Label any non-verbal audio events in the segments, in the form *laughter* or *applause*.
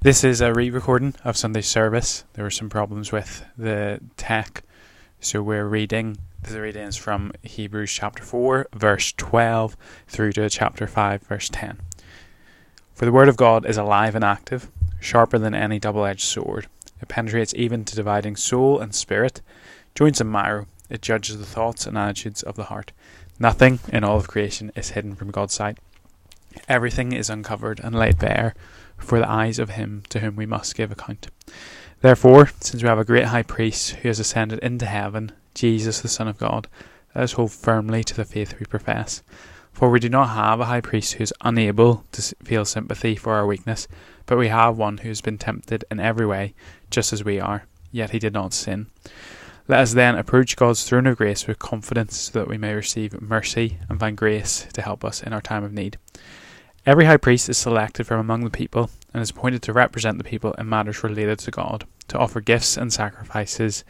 This is a re recording of Sunday's service. There were some problems with the tech, so we're reading. The reading is from Hebrews chapter 4, verse 12, through to chapter 5, verse 10. For the word of God is alive and active, sharper than any double edged sword. It penetrates even to dividing soul and spirit, joints and marrow. It judges the thoughts and attitudes of the heart. Nothing in all of creation is hidden from God's sight. Everything is uncovered and laid bare before the eyes of him to whom we must give account. Therefore, since we have a great high priest who has ascended into heaven, Jesus the Son of God, let us hold firmly to the faith we profess. For we do not have a high priest who is unable to feel sympathy for our weakness, but we have one who has been tempted in every way, just as we are, yet he did not sin. Let us then approach God's throne of grace with confidence so that we may receive mercy and find grace to help us in our time of need. Every high priest is selected from among the people and is appointed to represent the people in matters related to God, to offer gifts and sacrifices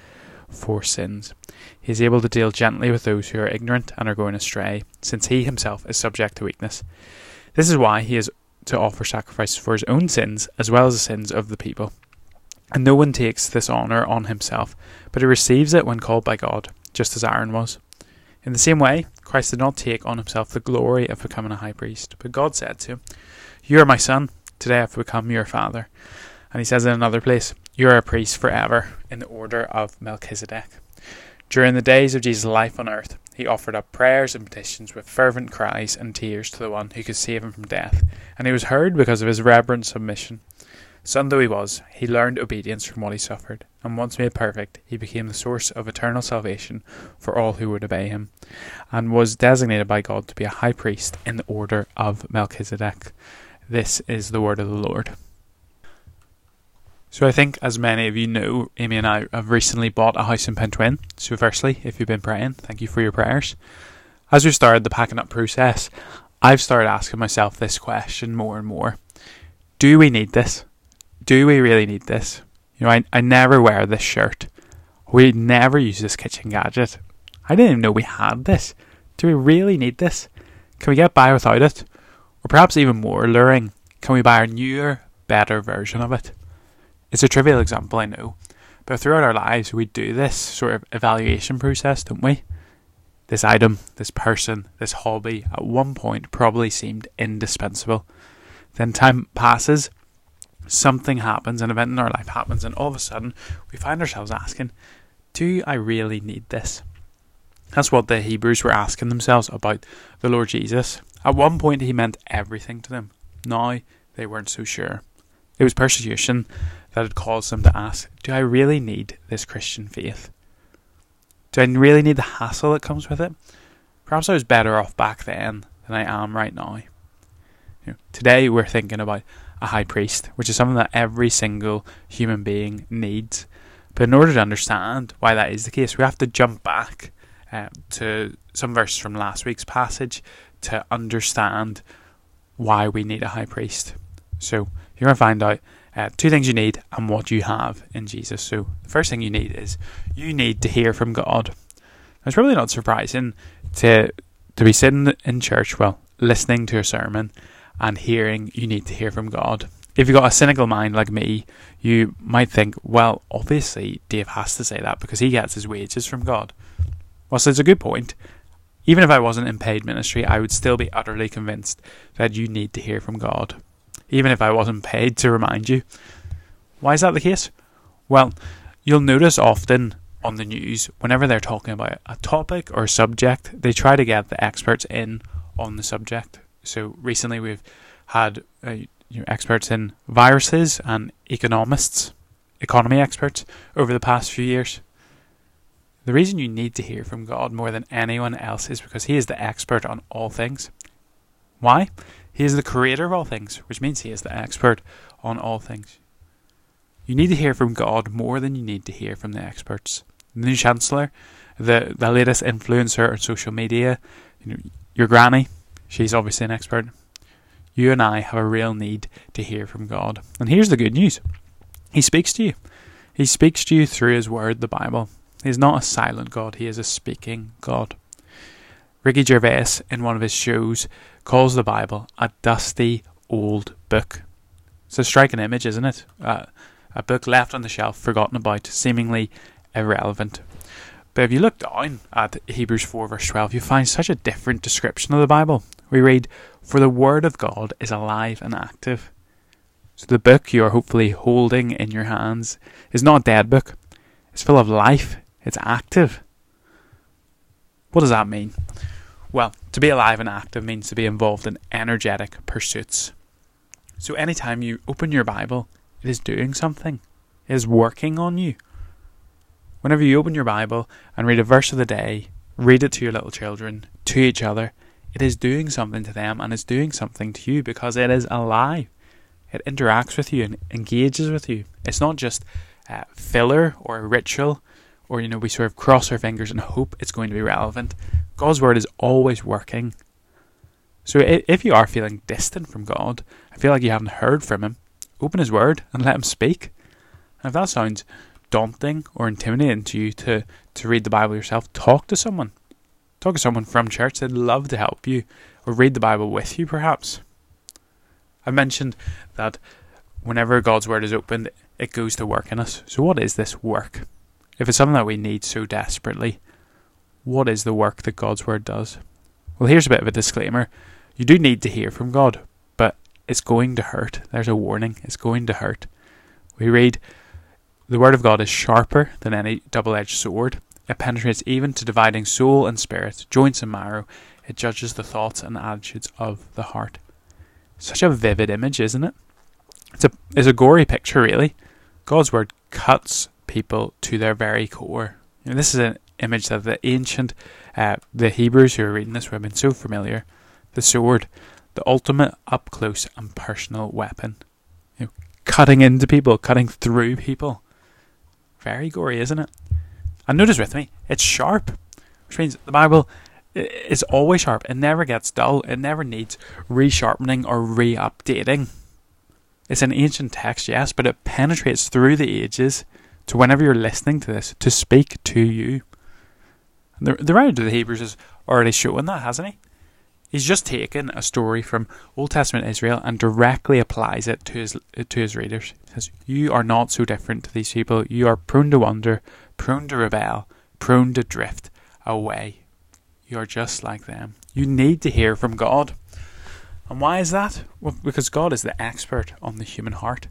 for sins. He is able to deal gently with those who are ignorant and are going astray, since he himself is subject to weakness. This is why he is to offer sacrifices for his own sins as well as the sins of the people. And no one takes this honour on himself, but he receives it when called by God, just as Aaron was. In the same way, Christ did not take on himself the glory of becoming a high priest, but God said to him, You are my son, today I have become your father. And he says in another place, You are a priest forever, in the order of Melchizedek. During the days of Jesus' life on earth, he offered up prayers and petitions with fervent cries and tears to the one who could save him from death, and he was heard because of his reverent submission. Son though he was, he learned obedience from what he suffered, and once made perfect, he became the source of eternal salvation for all who would obey him, and was designated by God to be a high priest in the order of Melchizedek. This is the word of the Lord. So I think, as many of you know, Amy and I have recently bought a house in Pentwyn. So firstly, if you've been praying, thank you for your prayers. As we started the packing up process, I've started asking myself this question more and more. Do we need this? Do we really need this? You know, I, I never wear this shirt. We never use this kitchen gadget. I didn't even know we had this. Do we really need this? Can we get by without it? Or perhaps even more alluring, can we buy a newer, better version of it? It's a trivial example, I know, but throughout our lives we do this sort of evaluation process, don't we? This item, this person, this hobby at one point probably seemed indispensable. Then time passes something happens, an event in our life happens, and all of a sudden we find ourselves asking, Do I really need this? That's what the Hebrews were asking themselves about the Lord Jesus. At one point, he meant everything to them. Now, they weren't so sure. It was persecution that had caused them to ask, Do I really need this Christian faith? Do I really need the hassle that comes with it? Perhaps I was better off back then than I am right now. You know, today, we're thinking about a high priest, which is something that every single human being needs. But in order to understand why that is the case, we have to jump back uh, to some verses from last week's passage to understand why we need a high priest. So you're going to find out uh, two things you need and what you have in Jesus. So the first thing you need is you need to hear from God. It's probably not surprising to to be sitting in church, well, listening to a sermon and hearing, you need to hear from God. If you've got a cynical mind like me, you might think, well, obviously Dave has to say that because he gets his wages from God. Well, so it's a good point. Even if I wasn't in paid ministry, I would still be utterly convinced that you need to hear from God, even if I wasn't paid to remind you. Why is that the case? Well, you'll notice often on the news, whenever they're talking about a topic or subject, they try to get the experts in on the subject. So recently we've had uh, you know, experts in viruses and economists, economy experts over the past few years. The reason you need to hear from God more than anyone else is because He is the expert on all things. Why? He is the creator of all things, which means He is the expert on all things. You need to hear from God more than you need to hear from the experts. The new chancellor, the the latest influencer on social media, you know, your granny, She's obviously an expert. You and I have a real need to hear from God. And here's the good news He speaks to you. He speaks to you through His Word, the Bible. He's not a silent God, He is a speaking God. Ricky Gervais, in one of his shows, calls the Bible a dusty old book. It's a striking image, isn't it? Uh, a book left on the shelf, forgotten about, seemingly irrelevant. But if you look down at Hebrews 4, verse 12, you find such a different description of the Bible. We read, For the Word of God is alive and active. So the book you are hopefully holding in your hands is not a dead book, it's full of life, it's active. What does that mean? Well, to be alive and active means to be involved in energetic pursuits. So anytime you open your Bible, it is doing something, it is working on you. Whenever you open your Bible and read a verse of the day, read it to your little children, to each other, it is doing something to them and it's doing something to you because it is alive. It interacts with you and engages with you. It's not just uh, filler or a ritual or, you know, we sort of cross our fingers and hope it's going to be relevant. God's word is always working. So if you are feeling distant from God, I feel like you haven't heard from Him, open His word and let Him speak. And if that sounds daunting or intimidating to you to, to read the Bible yourself, talk to someone. Talk to someone from church. They'd love to help you or read the Bible with you, perhaps. I mentioned that whenever God's word is opened, it goes to work in us. So, what is this work? If it's something that we need so desperately, what is the work that God's Word does? Well, here's a bit of a disclaimer. You do need to hear from God, but it's going to hurt. There's a warning. It's going to hurt. We read, The Word of God is sharper than any double edged sword. It penetrates even to dividing soul and spirit, joints and marrow. It judges the thoughts and attitudes of the heart. Such a vivid image, isn't it? It's a, it's a gory picture, really. God's Word cuts people to their very core. Know, this is an image that the ancient, uh, the Hebrews who are reading this would have been so familiar. The sword, the ultimate up close and personal weapon. You know, cutting into people, cutting through people. Very gory, isn't it? And notice with me, it's sharp, which means the Bible is always sharp. It never gets dull. It never needs resharpening or re-updating. It's an ancient text, yes, but it penetrates through the ages to whenever you're listening to this to speak to you. The, the writer of the Hebrews is already showing that, hasn't he? He's just taken a story from Old Testament Israel and directly applies it to his to his readers. He says, "You are not so different to these people. You are prone to wander, prone to rebel, prone to drift away. You are just like them. You need to hear from God." And why is that? Well, because God is the expert on the human heart.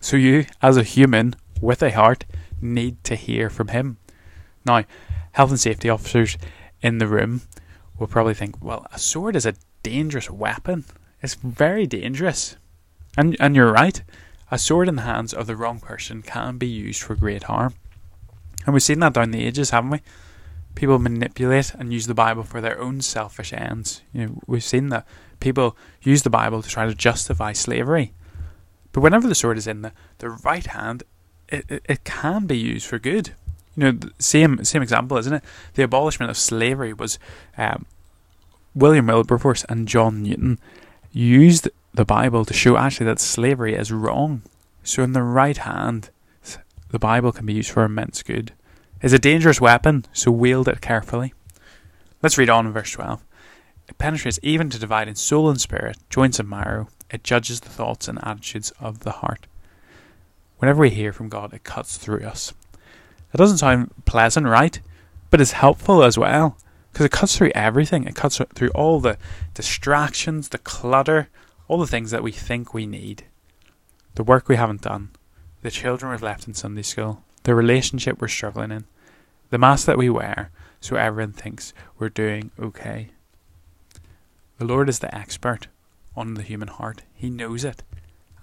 So you, as a human, with a heart need to hear from him. Now, health and safety officers in the room will probably think, well, a sword is a dangerous weapon. It's very dangerous. And and you're right. A sword in the hands of the wrong person can be used for great harm. And we've seen that down the ages, haven't we? People manipulate and use the Bible for their own selfish ends. You know, we've seen that people use the Bible to try to justify slavery. But whenever the sword is in the, the right hand, it, it, it can be used for good. You know, same same example, isn't it? The abolishment of slavery was um, William Wilberforce and John Newton used the Bible to show actually that slavery is wrong. So in the right hand, the Bible can be used for immense good. It's a dangerous weapon, so wield it carefully. Let's read on in verse 12. It penetrates even to dividing soul and spirit, joints and marrow. It judges the thoughts and attitudes of the heart. Whenever we hear from God, it cuts through us. It doesn't sound pleasant, right? But it's helpful as well because it cuts through everything. It cuts through all the distractions, the clutter, all the things that we think we need. The work we haven't done, the children we've left in Sunday school, the relationship we're struggling in, the mask that we wear so everyone thinks we're doing okay. The Lord is the expert on the human heart. He knows it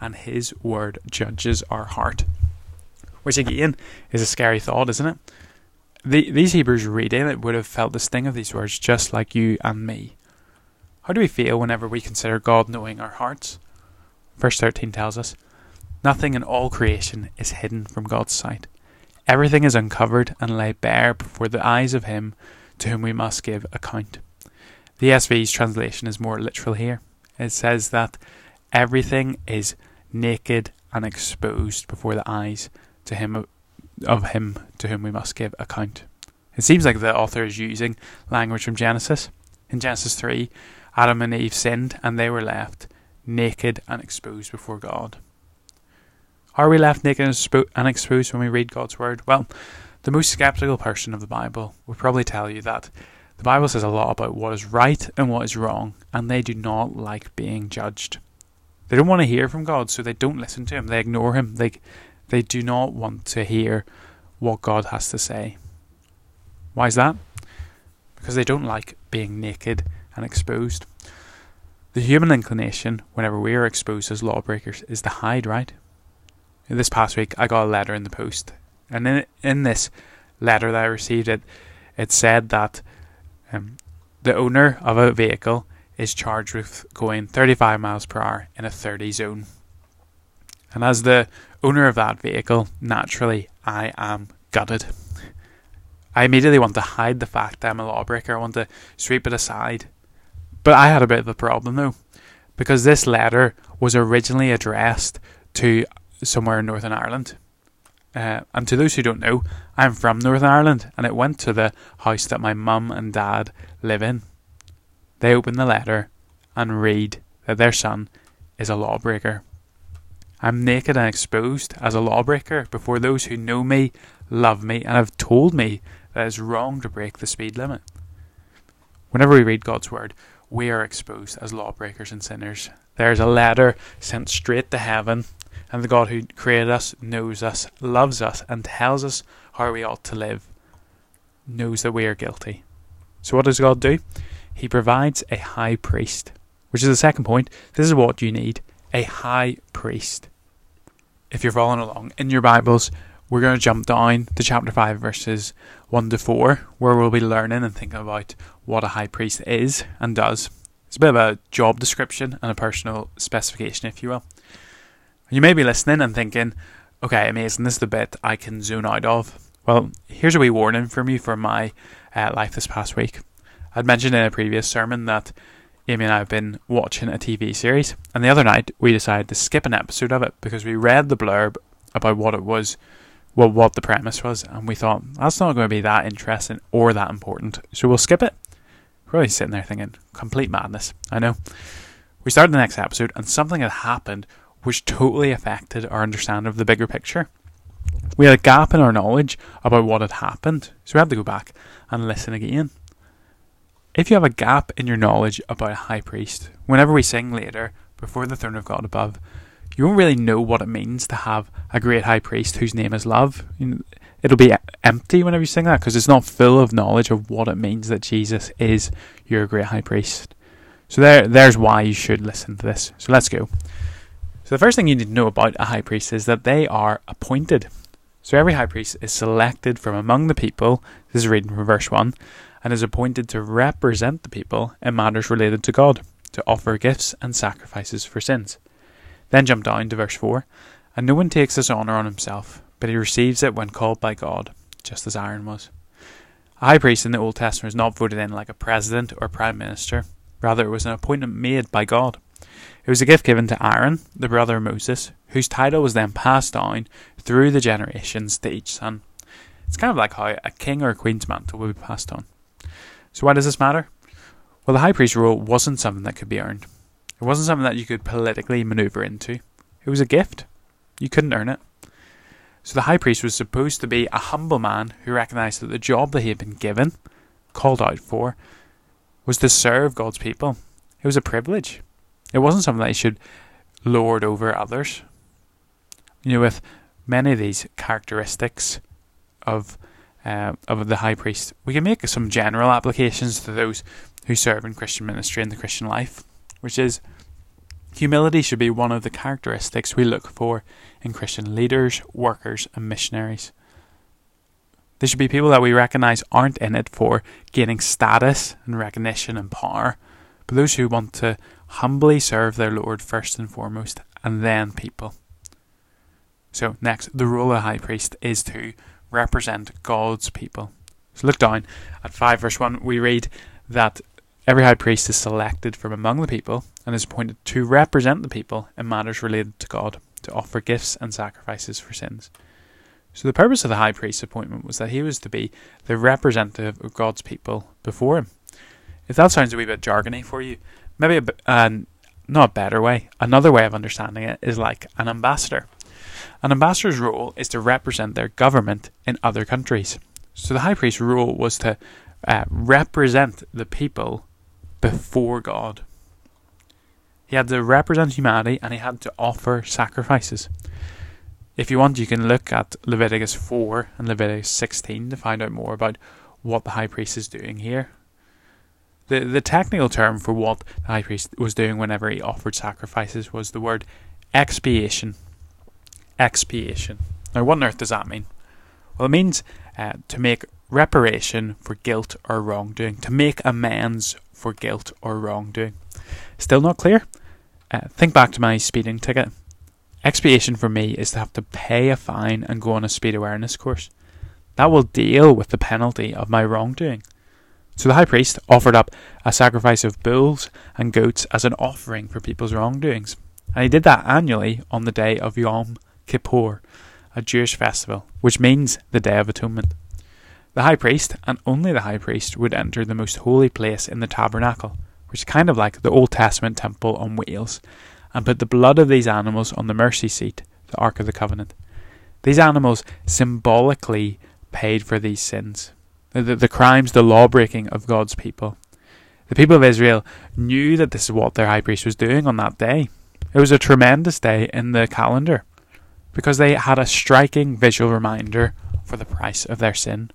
and His word judges our heart. Which again is a scary thought, isn't it? The, these Hebrews reading it would have felt the sting of these words just like you and me. How do we feel whenever we consider God knowing our hearts? Verse 13 tells us Nothing in all creation is hidden from God's sight. Everything is uncovered and laid bare before the eyes of Him to whom we must give account. The ESV's translation is more literal here. It says that everything is naked and exposed before the eyes to him of him to whom we must give account. It seems like the author is using language from Genesis. In Genesis 3, Adam and Eve sinned and they were left naked and exposed before God. Are we left naked and exposed when we read God's Word? Well, the most skeptical person of the Bible would probably tell you that the Bible says a lot about what is right and what is wrong, and they do not like being judged. They don't want to hear from God, so they don't listen to Him. They ignore Him. They, they do not want to hear what God has to say. Why is that? Because they don't like being naked and exposed. The human inclination, whenever we are exposed as lawbreakers, is to hide, right? This past week, I got a letter in the post, and in in this letter that I received, it it said that um, the owner of a vehicle is charged with going 35 miles per hour in a 30 zone. And as the owner of that vehicle, naturally, I am gutted. I immediately want to hide the fact that I'm a lawbreaker. I want to sweep it aside. But I had a bit of a problem though, because this letter was originally addressed to somewhere in Northern Ireland. Uh, and to those who don't know, I'm from Northern Ireland, and it went to the house that my mum and dad live in. They open the letter and read that their son is a lawbreaker. I'm naked and exposed as a lawbreaker before those who know me, love me, and have told me that it's wrong to break the speed limit. Whenever we read God's word, we are exposed as lawbreakers and sinners. There is a letter sent straight to heaven and the God who created us knows us, loves us, and tells us how we ought to live, knows that we are guilty. So, what does God do? He provides a high priest, which is the second point. This is what you need a high priest. If you're following along in your Bibles, we're going to jump down to chapter 5, verses 1 to 4, where we'll be learning and thinking about what a high priest is and does. It's a bit of a job description and a personal specification, if you will. You may be listening and thinking, okay, amazing, this is the bit I can zone out of. Well, here's a wee warning from you for my uh, life this past week. I'd mentioned in a previous sermon that Amy and I have been watching a TV series, and the other night we decided to skip an episode of it because we read the blurb about what it was, well, what the premise was, and we thought that's not going to be that interesting or that important, so we'll skip it. We're sitting there thinking, complete madness. I know. We started the next episode, and something had happened which totally affected our understanding of the bigger picture. We had a gap in our knowledge about what had happened, so we had to go back and listen again. If you have a gap in your knowledge about a high priest, whenever we sing later, before the throne of God above, you won't really know what it means to have a great high priest whose name is love. It'll be empty whenever you sing that because it's not full of knowledge of what it means that Jesus is your great high priest. So there, there's why you should listen to this. So let's go. So the first thing you need to know about a high priest is that they are appointed. So every high priest is selected from among the people, this is reading from verse 1, and is appointed to represent the people in matters related to God, to offer gifts and sacrifices for sins. Then jump down to verse 4, and no one takes this honour on himself, but he receives it when called by God, just as Aaron was. A high priest in the Old Testament was not voted in like a president or prime minister, rather, it was an appointment made by God. It was a gift given to Aaron, the brother of Moses, whose title was then passed down through the generations to each son. It's kind of like how a king or a queen's mantle would be passed on. So, why does this matter? Well, the high priest role wasn't something that could be earned. It wasn't something that you could politically maneuver into. It was a gift. You couldn't earn it. So, the high priest was supposed to be a humble man who recognized that the job that he had been given, called out for, was to serve God's people. It was a privilege. It wasn't something that he should lord over others. You know, with many of these characteristics of uh, of the high priest, we can make some general applications to those who serve in Christian ministry and the Christian life, which is humility should be one of the characteristics we look for in Christian leaders, workers, and missionaries. They should be people that we recognize aren't in it for gaining status and recognition and power, but those who want to humbly serve their Lord first and foremost, and then people. So, next, the role of high priest is to represent God's people. So, look down at 5 verse 1, we read that every high priest is selected from among the people and is appointed to represent the people in matters related to God, to offer gifts and sacrifices for sins. So, the purpose of the high priest's appointment was that he was to be the representative of God's people before him. If that sounds a wee bit jargony for you, maybe a uh, not a better way. Another way of understanding it is like an ambassador. An ambassador's role is to represent their government in other countries. So the high priest's role was to uh, represent the people before God. He had to represent humanity and he had to offer sacrifices. If you want, you can look at Leviticus 4 and Leviticus 16 to find out more about what the high priest is doing here. The, the technical term for what the high priest was doing whenever he offered sacrifices was the word expiation. Expiation. Now, what on earth does that mean? Well, it means uh, to make reparation for guilt or wrongdoing, to make amends for guilt or wrongdoing. Still not clear? Uh, think back to my speeding ticket. Expiation for me is to have to pay a fine and go on a speed awareness course. That will deal with the penalty of my wrongdoing. So the high priest offered up a sacrifice of bulls and goats as an offering for people's wrongdoings. And he did that annually on the day of Yom Kippur, a Jewish festival, which means the Day of Atonement. The high priest, and only the high priest, would enter the most holy place in the tabernacle, which is kind of like the Old Testament temple on wheels, and put the blood of these animals on the mercy seat, the Ark of the Covenant. These animals symbolically paid for these sins, the, the, the crimes, the law breaking of God's people. The people of Israel knew that this is what their high priest was doing on that day. It was a tremendous day in the calendar because they had a striking visual reminder for the price of their sin.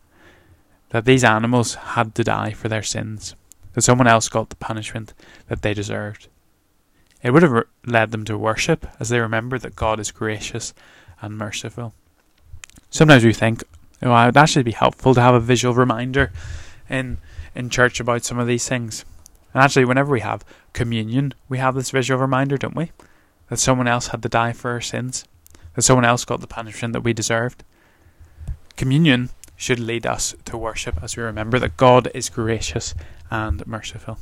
That these animals had to die for their sins, that someone else got the punishment that they deserved. It would have led them to worship as they remembered that God is gracious and merciful. Sometimes we think, oh, it would actually be helpful to have a visual reminder in in church about some of these things. And actually, whenever we have communion, we have this visual reminder, don't we? That someone else had to die for our sins that someone else got the punishment that we deserved. Communion should lead us to worship as we remember that God is gracious and merciful.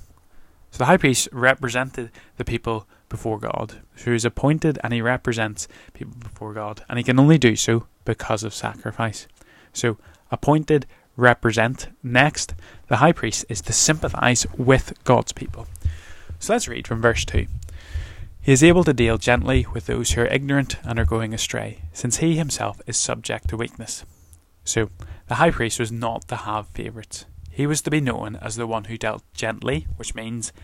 So the high priest represented the people before God. He was appointed and he represents people before God. And he can only do so because of sacrifice. So appointed, represent. Next, the high priest is to sympathize with God's people. So let's read from verse 2. He is able to deal gently with those who are ignorant and are going astray, since he himself is subject to weakness. So, the high priest was not to have favourites. He was to be known as the one who dealt gently, which means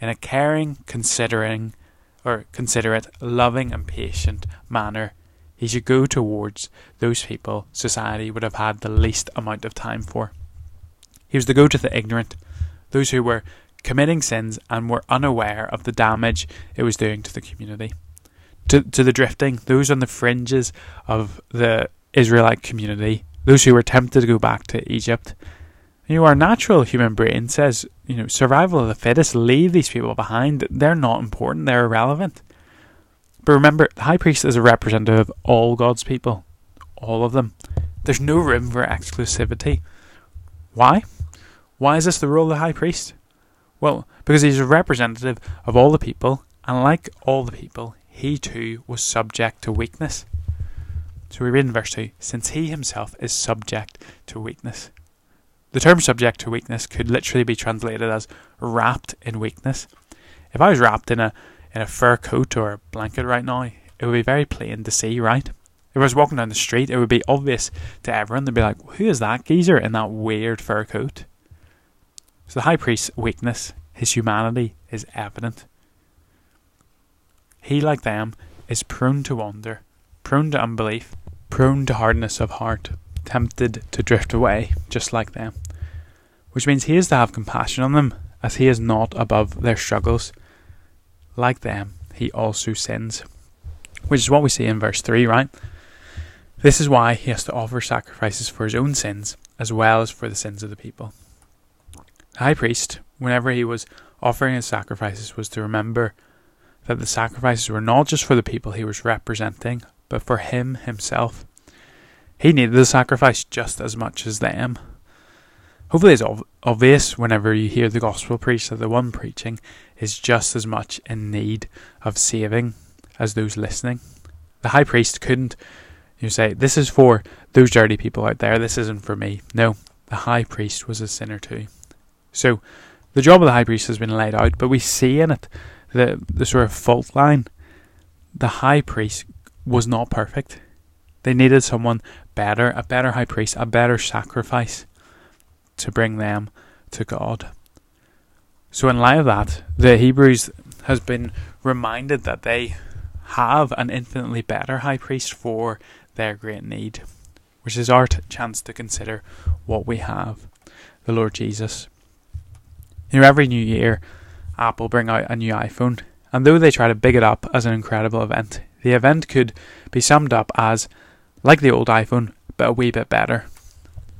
in a caring, considering, or considerate, loving, and patient manner. He should go towards those people society would have had the least amount of time for. He was to go to the ignorant, those who were committing sins and were unaware of the damage it was doing to the community. To, to the drifting, those on the fringes of the Israelite community, those who were tempted to go back to Egypt. You know, our natural human brain says, you know, survival of the fittest, leave these people behind. They're not important, they're irrelevant. But remember, the high priest is a representative of all God's people, all of them. There's no room for exclusivity. Why? Why is this the role of the high priest? Well, because he's a representative of all the people, and like all the people, he too was subject to weakness. So we read in verse 2 Since he himself is subject to weakness. The term subject to weakness could literally be translated as wrapped in weakness. If I was wrapped in a in a fur coat or a blanket right now, it would be very plain to see, right? If I was walking down the street, it would be obvious to everyone. They'd be like, Who is that geezer in that weird fur coat? So the high priest's weakness, his humanity, is evident. He, like them, is prone to wander, prone to unbelief, prone to hardness of heart, tempted to drift away, just like them. Which means he is to have compassion on them, as he is not above their struggles. Like them, he also sins. Which is what we see in verse 3, right? This is why he has to offer sacrifices for his own sins, as well as for the sins of the people. The high priest, whenever he was offering his sacrifices, was to remember that the sacrifices were not just for the people he was representing, but for him himself. He needed the sacrifice just as much as them. Hopefully, it's ov- obvious whenever you hear the gospel preached that the one preaching is just as much in need of saving as those listening. The high priest couldn't you say, This is for those dirty people out there, this isn't for me. No, the high priest was a sinner too. So the job of the high priest has been laid out, but we see in it the the sort of fault line. The high priest was not perfect. They needed someone better, a better high priest, a better sacrifice to bring them to God. So, in light of that, the Hebrews has been reminded that they have an infinitely better high priest for their great need, which is our t- chance to consider what we have the Lord Jesus. You know, every new year, Apple bring out a new iPhone, and though they try to big it up as an incredible event, the event could be summed up as like the old iPhone, but a wee bit better.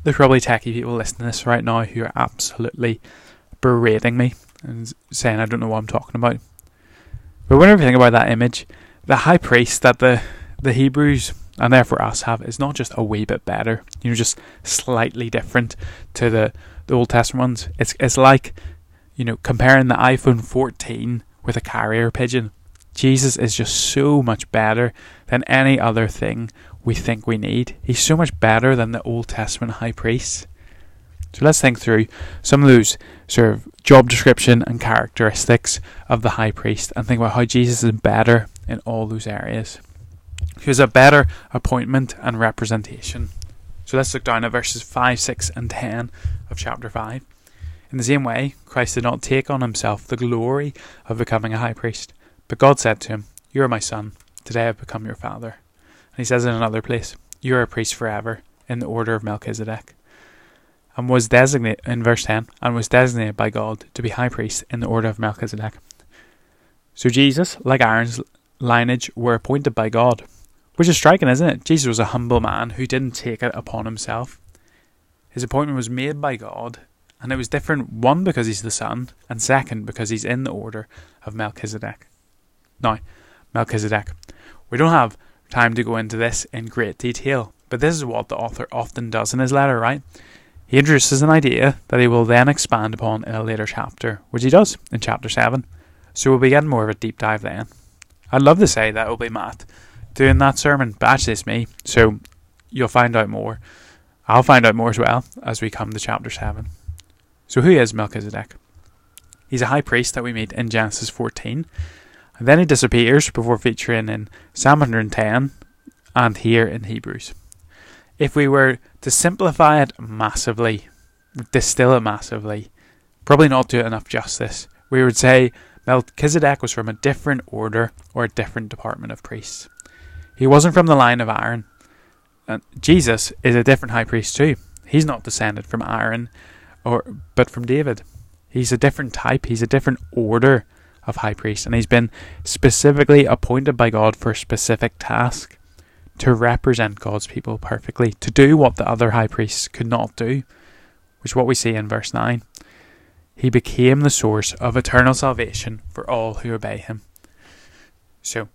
There's probably techie people listening to this right now who are absolutely berating me and saying I don't know what I'm talking about. But whenever you think about that image, the high priest that the the Hebrews and therefore us have is not just a wee bit better, you know, just slightly different to the, the Old Testament ones. It's it's like, you know, comparing the iPhone 14 with a carrier pigeon. Jesus is just so much better than any other thing we think we need. He's so much better than the Old Testament high priest. So let's think through some of those sort of job description and characteristics of the high priest and think about how Jesus is better in all those areas. He has a better appointment and representation. So let's look down at verses 5, 6, and 10 of chapter 5. In the same way, Christ did not take on himself the glory of becoming a high priest, but God said to him, You are my son, today I have become your father. And he says in another place, You are a priest forever, in the order of Melchizedek. And was designated, in verse 10, and was designated by God to be high priest in the order of Melchizedek. So Jesus, like Aaron's lineage, were appointed by God which is striking, isn't it? Jesus was a humble man who didn't take it upon himself. His appointment was made by God, and it was different, one, because he's the son, and second, because he's in the order of Melchizedek. Now, Melchizedek. We don't have time to go into this in great detail, but this is what the author often does in his letter, right? He introduces an idea that he will then expand upon in a later chapter, which he does in chapter 7. So we'll be getting more of a deep dive then. I'd love to say that it'll be Matt doing that sermon, but actually it's me. So you'll find out more. I'll find out more as well as we come to chapter 7. So who is Melchizedek? He's a high priest that we meet in Genesis 14. And then he disappears before featuring in Psalm 110 and here in Hebrews. If we were to simplify it massively, distill it massively, probably not do it enough justice, we would say Melchizedek was from a different order or a different department of priests. He wasn't from the line of Aaron. Uh, Jesus is a different high priest too. He's not descended from Aaron, or but from David. He's a different type. He's a different order of high priest, and he's been specifically appointed by God for a specific task to represent God's people perfectly, to do what the other high priests could not do, which is what we see in verse 9. He became the source of eternal salvation for all who obey him. So,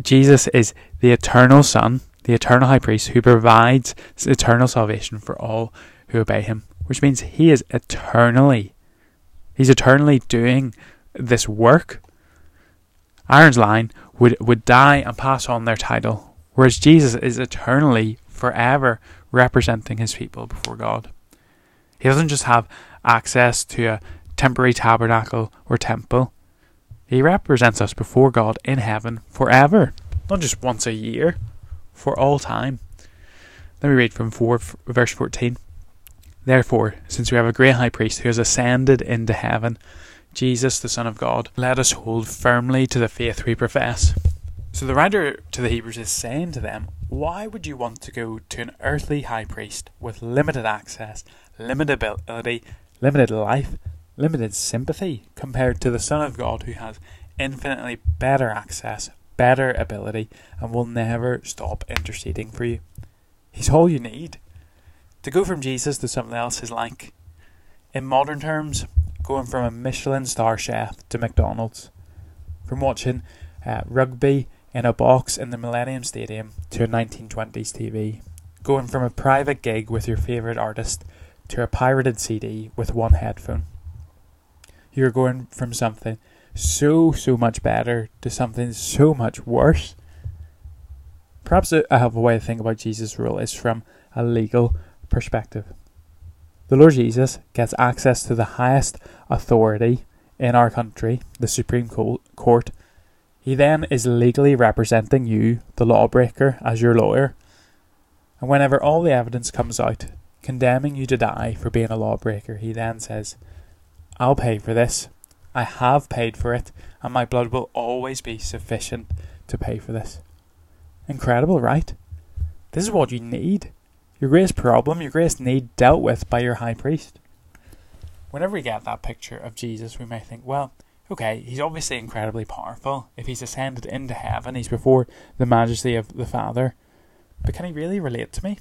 Jesus is the eternal Son, the eternal high priest who provides eternal salvation for all who obey him, which means he is eternally, he's eternally doing this work. Aaron's line would, would die and pass on their title, whereas Jesus is eternally, forever representing his people before God. He doesn't just have access to a temporary tabernacle or temple. He represents us before God in heaven forever, not just once a year, for all time. Let me read from 4, verse 14. Therefore, since we have a great high priest who has ascended into heaven, Jesus, the Son of God, let us hold firmly to the faith we profess. So the writer to the Hebrews is saying to them, Why would you want to go to an earthly high priest with limited access, limited ability, limited life, limited sympathy compared to the Son of God who has infinitely better access, better ability, and will never stop interceding for you. He's all you need. To go from Jesus to something else is like, in modern terms, going from a Michelin star chef to McDonald's, from watching uh, rugby in a box in the Millennium Stadium to a 1920s TV, going from a private gig with your favourite artist to a pirated CD with one headphone. You're going from something so, so much better to something so much worse. Perhaps a way to think about Jesus' rule is from a legal perspective. The Lord Jesus gets access to the highest authority in our country, the Supreme Court. He then is legally representing you, the lawbreaker, as your lawyer. And whenever all the evidence comes out condemning you to die for being a lawbreaker, he then says, I'll pay for this. I have paid for it, and my blood will always be sufficient to pay for this. Incredible, right? This is what you need. Your greatest problem, your greatest need dealt with by your high priest. Whenever we get that picture of Jesus, we may think, well, okay, he's obviously incredibly powerful. If he's ascended into heaven, he's before the majesty of the Father. But can he really relate to me?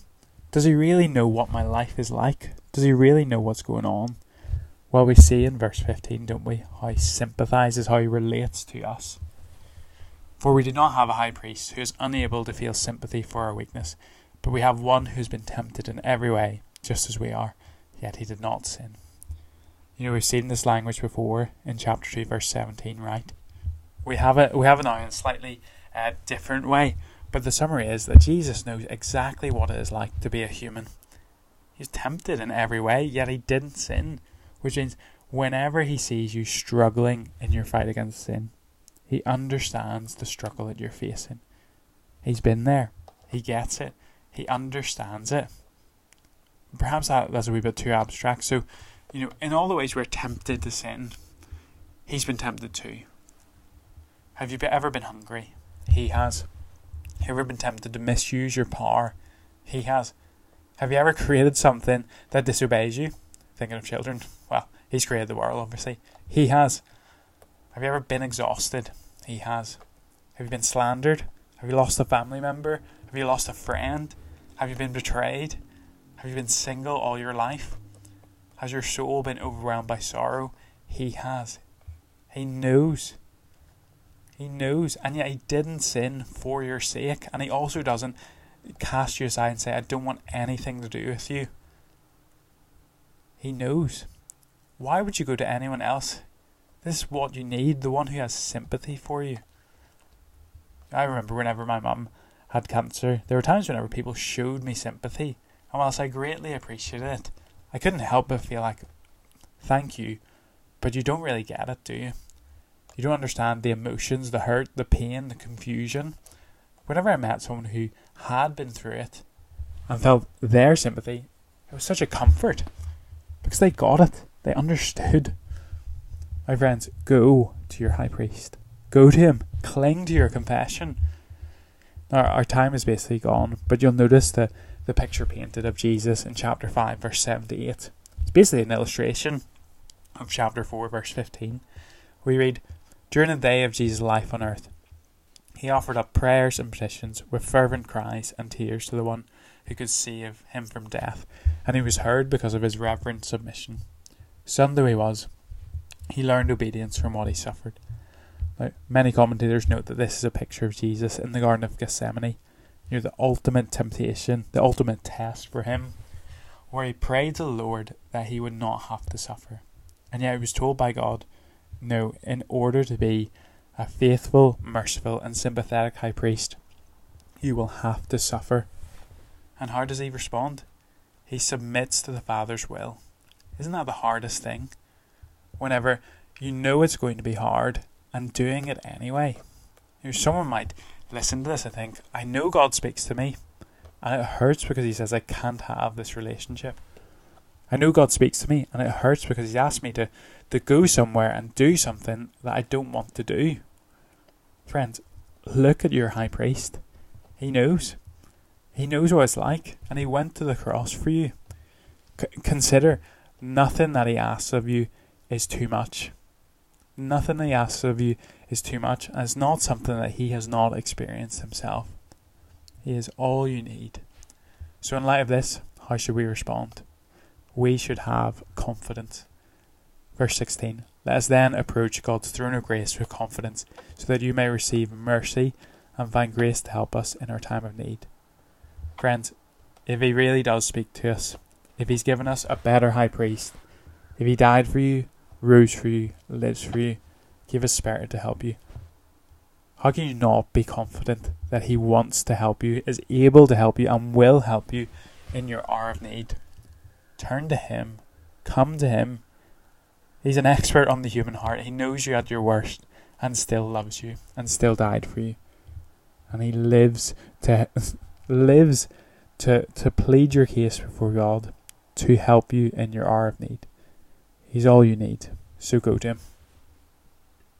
Does he really know what my life is like? Does he really know what's going on? Well, we see in verse 15, don't we, how he sympathizes, how he relates to us. For we do not have a high priest who is unable to feel sympathy for our weakness, but we have one who's been tempted in every way, just as we are, yet he did not sin. You know, we've seen this language before in chapter 2, verse 17, right? We have it, we have it now in a slightly uh, different way, but the summary is that Jesus knows exactly what it is like to be a human. He's tempted in every way, yet he didn't sin which means whenever he sees you struggling in your fight against sin, he understands the struggle that you're facing. He's been there. He gets it. He understands it. Perhaps that, that's a wee bit too abstract. So, you know, in all the ways we're tempted to sin, he's been tempted too. Have you ever been hungry? He has. Have you ever been tempted to misuse your power? He has. Have you ever created something that disobeys you? Thinking of children. Well, he's created the world, obviously. He has. Have you ever been exhausted? He has. Have you been slandered? Have you lost a family member? Have you lost a friend? Have you been betrayed? Have you been single all your life? Has your soul been overwhelmed by sorrow? He has. He knows. He knows. And yet he didn't sin for your sake. And he also doesn't cast you aside and say, I don't want anything to do with you. He knows. Why would you go to anyone else? This is what you need, the one who has sympathy for you. I remember whenever my mum had cancer, there were times whenever people showed me sympathy, and whilst I greatly appreciated it, I couldn't help but feel like, thank you, but you don't really get it, do you? You don't understand the emotions, the hurt, the pain, the confusion. Whenever I met someone who had been through it and felt their sympathy, it was such a comfort because they got it. They understood. My friends, go to your high priest. Go to him. Cling to your confession. Our time is basically gone, but you'll notice the, the picture painted of Jesus in chapter 5, verse 78. It's basically an illustration of chapter 4, verse 15. We read, During the day of Jesus' life on earth, he offered up prayers and petitions with fervent cries and tears to the one who could save him from death, and he was heard because of his reverent submission. Son though he was, he learned obedience from what he suffered. Now, many commentators note that this is a picture of Jesus in the Garden of Gethsemane, near the ultimate temptation, the ultimate test for him, where he prayed to the Lord that he would not have to suffer. And yet he was told by God, no, in order to be a faithful, merciful, and sympathetic high priest, you will have to suffer. And how does he respond? He submits to the Father's will. Isn't that the hardest thing? Whenever you know it's going to be hard and doing it anyway. You know, someone might listen to this and think, I know God speaks to me. And it hurts because he says I can't have this relationship. I know God speaks to me and it hurts because He's asked me to, to go somewhere and do something that I don't want to do. Friends, look at your high priest. He knows. He knows what it's like and He went to the cross for you. C- consider nothing that He asks of you is too much. Nothing He asks of you is too much and it's not something that He has not experienced Himself. He is all you need. So, in light of this, how should we respond? we should have confidence. Verse 16 Let us then approach God's throne of grace with confidence, so that you may receive mercy and find grace to help us in our time of need. Friends, if He really does speak to us, if He's given us a better high priest, if He died for you, rose for you, lives for you, give a Spirit to help you. How can you not be confident that He wants to help you, is able to help you, and will help you in your hour of need? Turn to Him. Come to Him. He's an expert on the human heart. He knows you at your worst, and still loves you and still died for you. And he lives to *laughs* lives to to plead your case before God, to help you in your hour of need. He's all you need. So go to him.